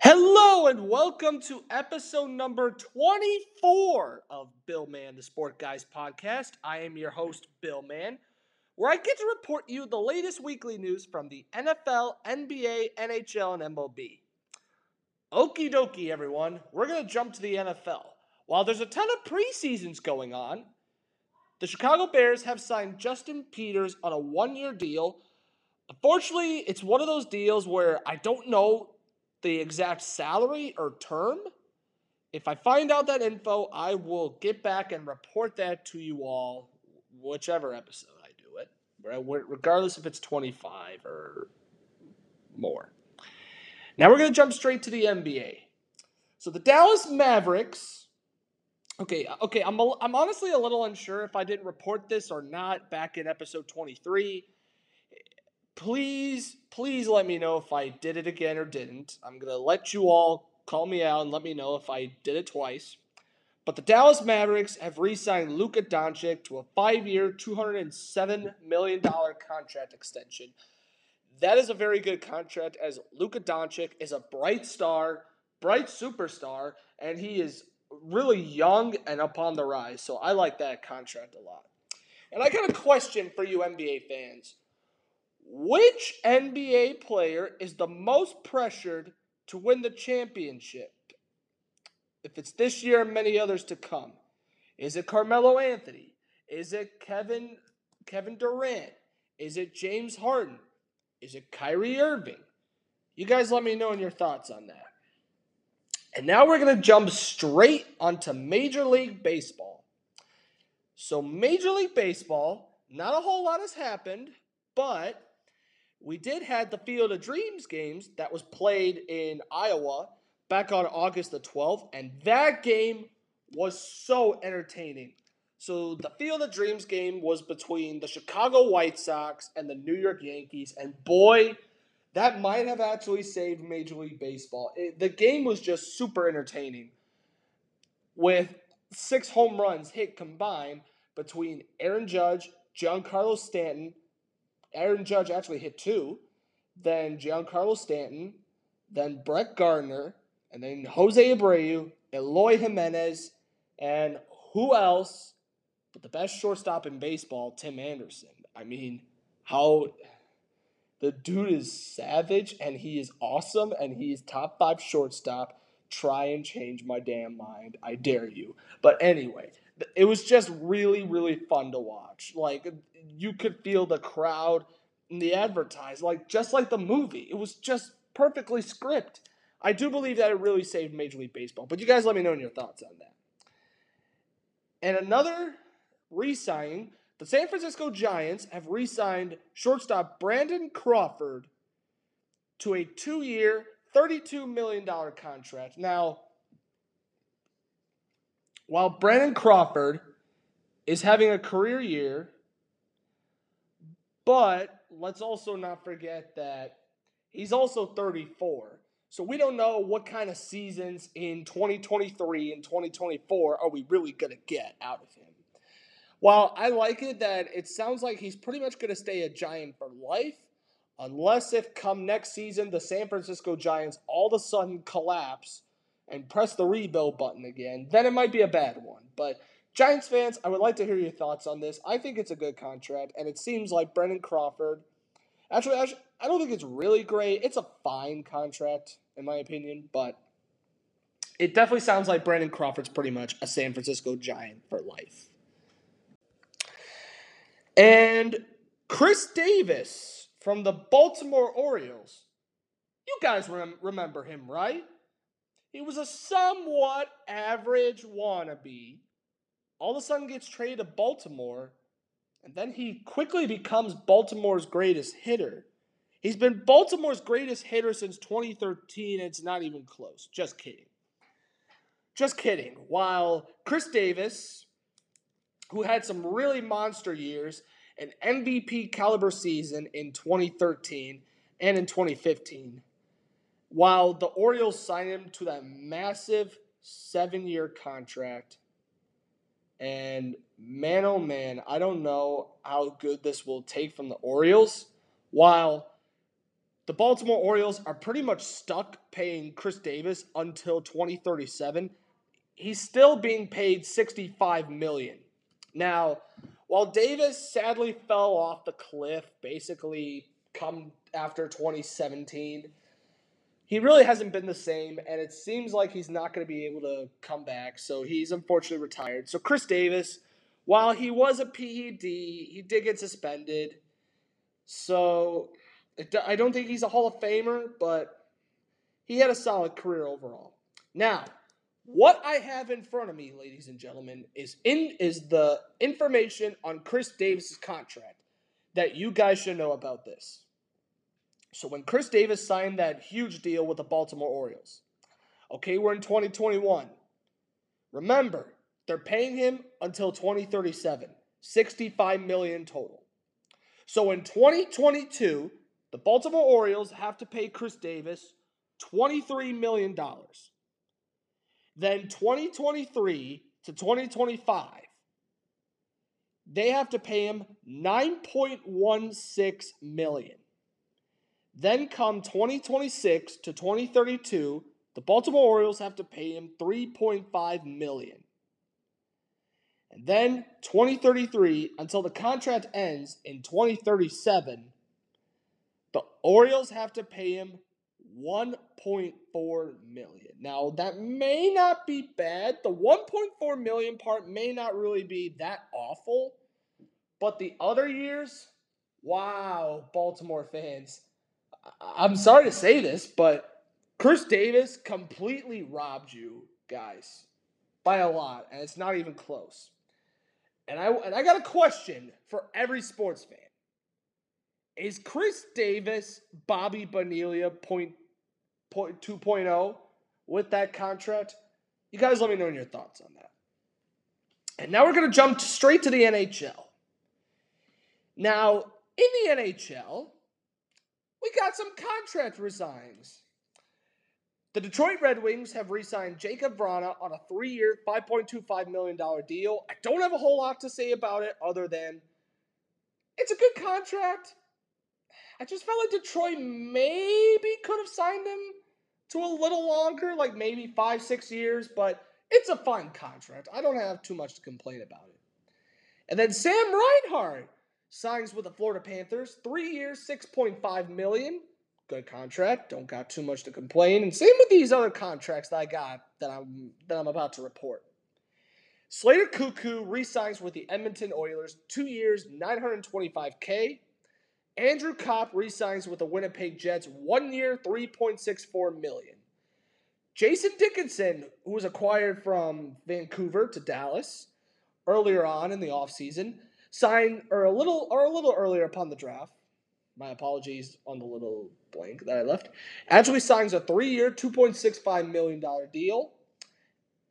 Hello and welcome to episode number 24 of Bill Man, the Sport Guys podcast. I am your host, Bill Man, where I get to report you the latest weekly news from the NFL, NBA, NHL, and MLB. Okie dokie, everyone. We're going to jump to the NFL. While there's a ton of preseasons going on, the Chicago Bears have signed Jason Peters on a one year deal. Unfortunately, it's one of those deals where I don't know the exact salary or term. If I find out that info, I will get back and report that to you all, whichever episode I do it, regardless if it's 25 or more. Now we're going to jump straight to the NBA. So the Dallas Mavericks. Okay, uh, okay, I'm, a, I'm honestly a little unsure if I didn't report this or not back in episode 23 please, please let me know if I did it again or didn't. I'm going to let you all call me out and let me know if I did it twice. But the Dallas Mavericks have re signed Luka Doncic to a five year, $207 million contract extension. That is a very good contract as Luka Doncic is a bright star, bright superstar, and he is really young and up on the rise. So I like that contract a lot. And I got a question for you NBA fans. Which NBA player is the most pressured to win the championship? If it's this year and many others to come. Is it Carmelo Anthony? Is it Kevin Kevin Durant? Is it James Harden? Is it Kyrie Irving? You guys let me know in your thoughts on that. And now we're going to jump straight onto Major League Baseball. So, Major League Baseball, not a whole lot has happened, but we did have the Field of Dreams games that was played in Iowa back on August the 12th, and that game was so entertaining. So the Field of Dreams game was between the Chicago White Sox and the New York Yankees, and boy, that might have actually saved Major League Baseball. It, the game was just super entertaining, with six home runs hit combined between Aaron Judge, Giancarlo Stanton, Aaron Judge actually hit two, then Giancarlo Stanton, then Brett Gardner, and then Jose Abreu, Eloy Jimenez, and who else but the best shortstop in baseball, Tim Anderson. I mean, how the dude is savage and he is awesome and he is top five shortstop. Try and change my damn mind. I dare you. But anyway, it was just really, really fun to watch. Like you could feel the crowd in the advertise, like just like the movie. It was just perfectly script. I do believe that it really saved Major League Baseball. But you guys let me know your thoughts on that. And another re-signing, the San Francisco Giants have re-signed shortstop Brandon Crawford to a two-year, $32 million contract. Now, while Brandon Crawford is having a career year, but let's also not forget that he's also 34. So we don't know what kind of seasons in 2023 and 2024 are we really going to get out of him. While I like it that it sounds like he's pretty much going to stay a Giant for life, unless if come next season the San Francisco Giants all of a sudden collapse and press the rebuild button again, then it might be a bad one. But Giants fans, I would like to hear your thoughts on this. I think it's a good contract, and it seems like Brandon Crawford. Actually, actually, I don't think it's really great. It's a fine contract, in my opinion, but it definitely sounds like Brandon Crawford's pretty much a San Francisco Giant for life. And Chris Davis from the Baltimore Orioles. You guys rem- remember him, right? He was a somewhat average wannabe. All of a sudden gets traded to Baltimore, and then he quickly becomes Baltimore's greatest hitter. He's been Baltimore's greatest hitter since 2013, and it's not even close. Just kidding. Just kidding. While Chris Davis, who had some really monster years, an MVP caliber season in 2013 and in 2015, while the Orioles signed him to that massive seven year contract. And man, oh man, I don't know how good this will take from the Orioles. While the Baltimore Orioles are pretty much stuck paying Chris Davis until 2037. He's still being paid 65 million. Now, while Davis sadly fell off the cliff basically come after 2017, he really hasn't been the same, and it seems like he's not going to be able to come back. So he's unfortunately retired. So Chris Davis, while he was a PED, he did get suspended. So I don't think he's a Hall of Famer, but he had a solid career overall. Now, what I have in front of me, ladies and gentlemen, is in is the information on Chris Davis's contract that you guys should know about this. So when Chris Davis signed that huge deal with the Baltimore Orioles, okay, we're in 2021. Remember, they're paying him until 2037, 65 million total. So in 2022, the Baltimore Orioles have to pay Chris Davis $23 million. Then 2023 to 2025, they have to pay him 9.16 million. Then come 2026 to 2032, the Baltimore Orioles have to pay him 3.5 million. And then 2033 until the contract ends in 2037, the Orioles have to pay him 1.4 million. Now, that may not be bad. The 1.4 million part may not really be that awful, but the other years, wow, Baltimore fans, I'm sorry to say this, but Chris Davis completely robbed you guys by a lot, and it's not even close. And I and I got a question for every sports fan. Is Chris Davis Bobby Bonilla point, point 2.0 with that contract? You guys let me know in your thoughts on that. And now we're going to jump straight to the NHL. Now, in the NHL, we got some contract resigns. The Detroit Red Wings have re signed Jakub Vrana on a three year, $5.25 million deal. I don't have a whole lot to say about it other than it's a good contract. I just felt like Detroit maybe could have signed him to a little longer, like maybe five, six years, but it's a fine contract. I don't have too much to complain about it. And then Sam Reinhart signs with the Florida Panthers, three years, six point five million. Good contract. Don't got too much to complain. And same with these other contracts that I got that I'm that I'm about to report. Slater Koekkoek re-signs with the Edmonton Oilers, two years, 925k. Andrew Copp re-signs with the Winnipeg Jets, one year, 3.64 million. Jason Dickinson, who was acquired from Vancouver to Dallas earlier on in the offseason, signed or a little or a little earlier upon the draft. My apologies on the little blank that I left. Actually signs a three-year, $2.65 million deal.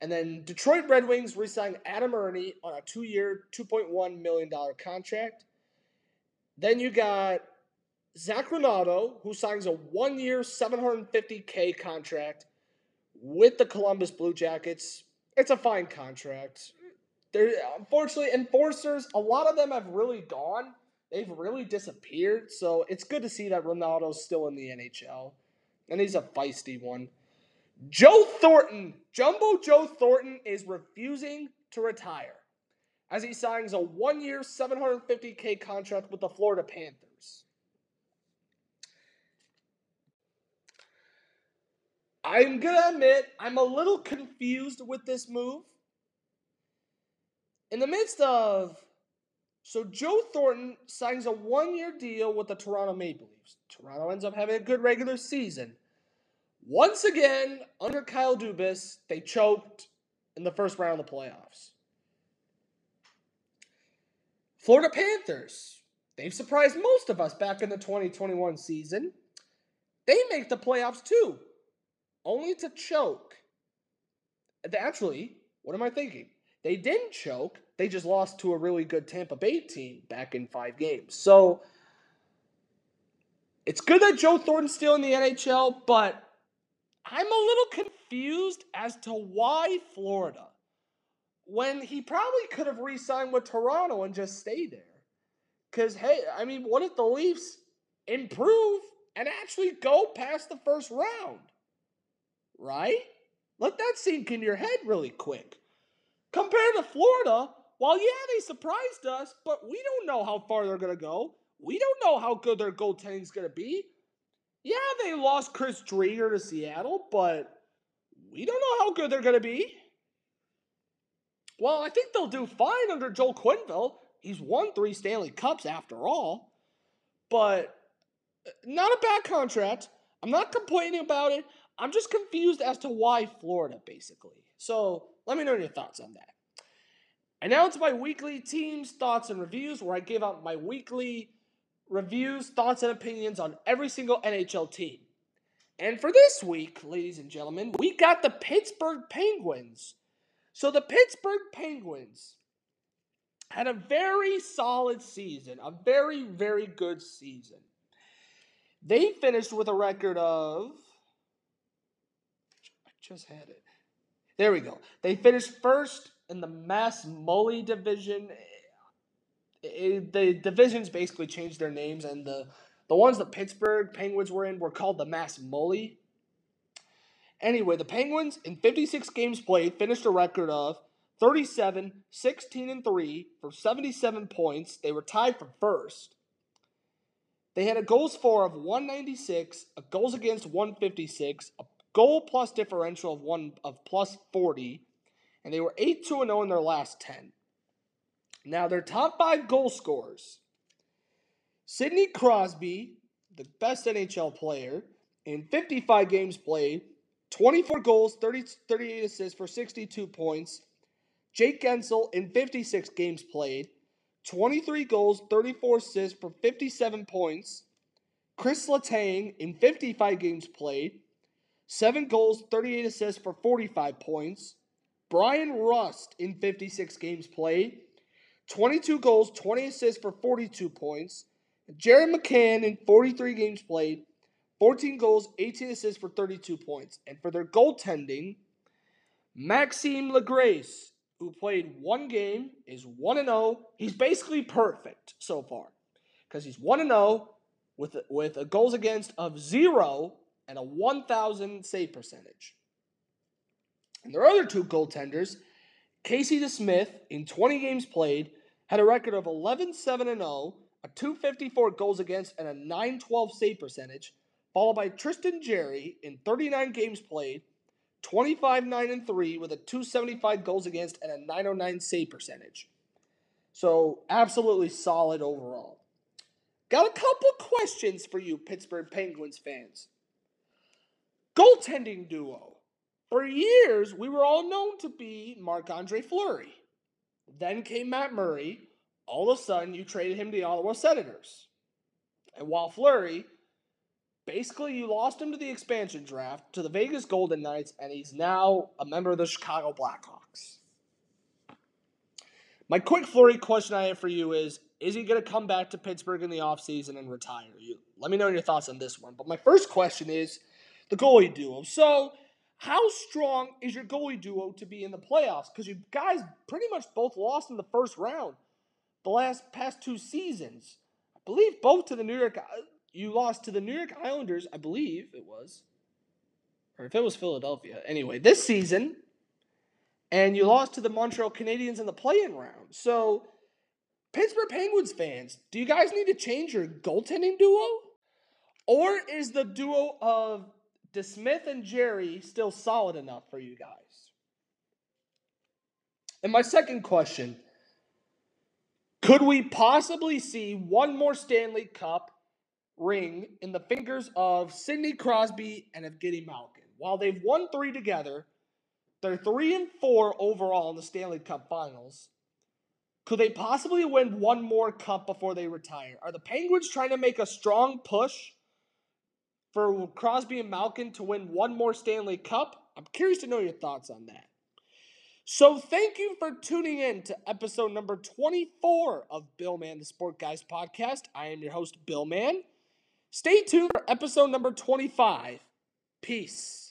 And then Detroit Red Wings re-signed Adam Erne on a two-year, $2.1 million contract. Then you got Zac Rinaldo, who signs a one-year, 750K contract with the Columbus Blue Jackets. It's a fine contract. There, unfortunately, enforcers, a lot of them have really gone. They've really disappeared. So it's good to see that Rinaldo's still in the NHL. And he's a feisty one. Joe Thornton, Jumbo Joe Thornton, is refusing to retire as he signs a one year, 750K contract with the Florida Panthers. I'm going to admit, I'm a little confused with this move in the midst of so Joe Thornton signs a one-year deal with the Toronto Maple Leafs. Toronto ends up having a good regular season. Once again, under Kyle Dubas, they choked in the first round of the playoffs. Florida Panthers, they've surprised most of us back in the 2021 season. They make the playoffs too, only to choke. Actually, what am I thinking? They didn't choke. They just lost to a really good Tampa Bay team back in five games. So it's good that Joe Thornton's still in the NHL, but I'm a little confused as to why Florida, when he probably could have re signed with Toronto and just stayed there. Because, hey, I mean, what if the Leafs improve and actually go past the first round. Right? Let that sink in your head really quick. Compared to Florida, while yeah, they surprised us, but we don't know how far they're going to go. We don't know how good their goaltending is going to be. Yeah, they lost Chris Driedger to Seattle, but we don't know how good they're going to be. Well, I think they'll do fine under Joel Quenneville. He's won three Stanley Cups after all, but uh, not a bad contract. I'm not complaining about it. I'm just confused as to why Florida, basically. So let me know your thoughts on that. And now it's my weekly teams, thoughts, and reviews, where I give out my weekly reviews, thoughts, and opinions on every single NHL team. And for this week, ladies and gentlemen, we got the Pittsburgh Penguins. So the Pittsburgh Penguins had a very solid season, a very, very good season. They finished with a record of. I just had it. There we go. They finished first in the MassMutual division. It, the divisions basically changed their names, and the the ones the Pittsburgh Penguins were in were called the MassMutual. Anyway, the Penguins in 56 games played finished a record of 37, 16, and 3 for 77 points. They were tied for first. They had a goals for of 196, a goals against 156, a goal plus differential of one of plus 40, and they were 8 2 0 in their last 10. Now, their top five goal scorers Sidney Crosby, the best NHL player, in 55 games played, 24 goals, 30, 38 assists for 62 points. Jake Guentzel in 56 games played, 23 goals, 34 assists for 57 points. Chris Letang in 55 games played, 7 goals, 38 assists for 45 points. Bryan Rust in 56 games played, 22 goals, 20 assists for 42 points. Jared McCann in 43 games played, 14 goals, 18 assists for 32 points. And for their goaltending, Maxime Lagacé, who played one game, is 1 0. He's basically perfect so far because he's 1 0 with, with a goals against of zero and a 1,000 save percentage. And their other two goaltenders, Casey DeSmith, in 20 games played, had a record of 11 7 0, a 254 goals against, and a 912 save percentage, followed by Tristan Jarry in 39 games played, 25 9 and 3 with a 275 goals against and a 909 save percentage. So, absolutely solid overall. Got a couple questions for you, Pittsburgh Penguins fans. Goaltending duo. For years, we were all known to be Marc Andre Fleury. Then came Matt Murray. All of a sudden, you traded him to the Ottawa Senators. And while Fleury, basically, you lost him to the expansion draft, to the Vegas Golden Knights, and he's now a member of the Chicago Blackhawks. My quick Fleury question I have for you is Is he going to come back to Pittsburgh in the offseason and retire? You Let me know your thoughts on this one. But my first question is the goalie duo. So, how strong is your goalie duo to be in the playoffs? Because you guys pretty much both lost in the first round the last past two seasons. I believe both to the New York. Uh, you lost to the New York Islanders, I believe it was, or if it was Philadelphia. Anyway, this season, and you lost to the Montreal Canadiens in the play-in round. So, Pittsburgh Penguins fans, do you guys need to change your goaltending duo, or is the duo of DeSmith and Jarry still solid enough for you guys? And my second question could we possibly see one more Stanley Cup ring in the fingers of Sidney Crosby and of Evgeny Malkin? While they've won three together, they're three and four overall in the Stanley Cup finals. Could they possibly win one more cup before they retire? Are the Penguins trying to make a strong push for Crosby and Malkin to win one more Stanley Cup? I'm curious to know your thoughts on that. So, thank you for tuning in to episode number 24 of Bill Man, the Sport Guys podcast. I am your host, Bill Man. Stay tuned for episode number 25. Peace.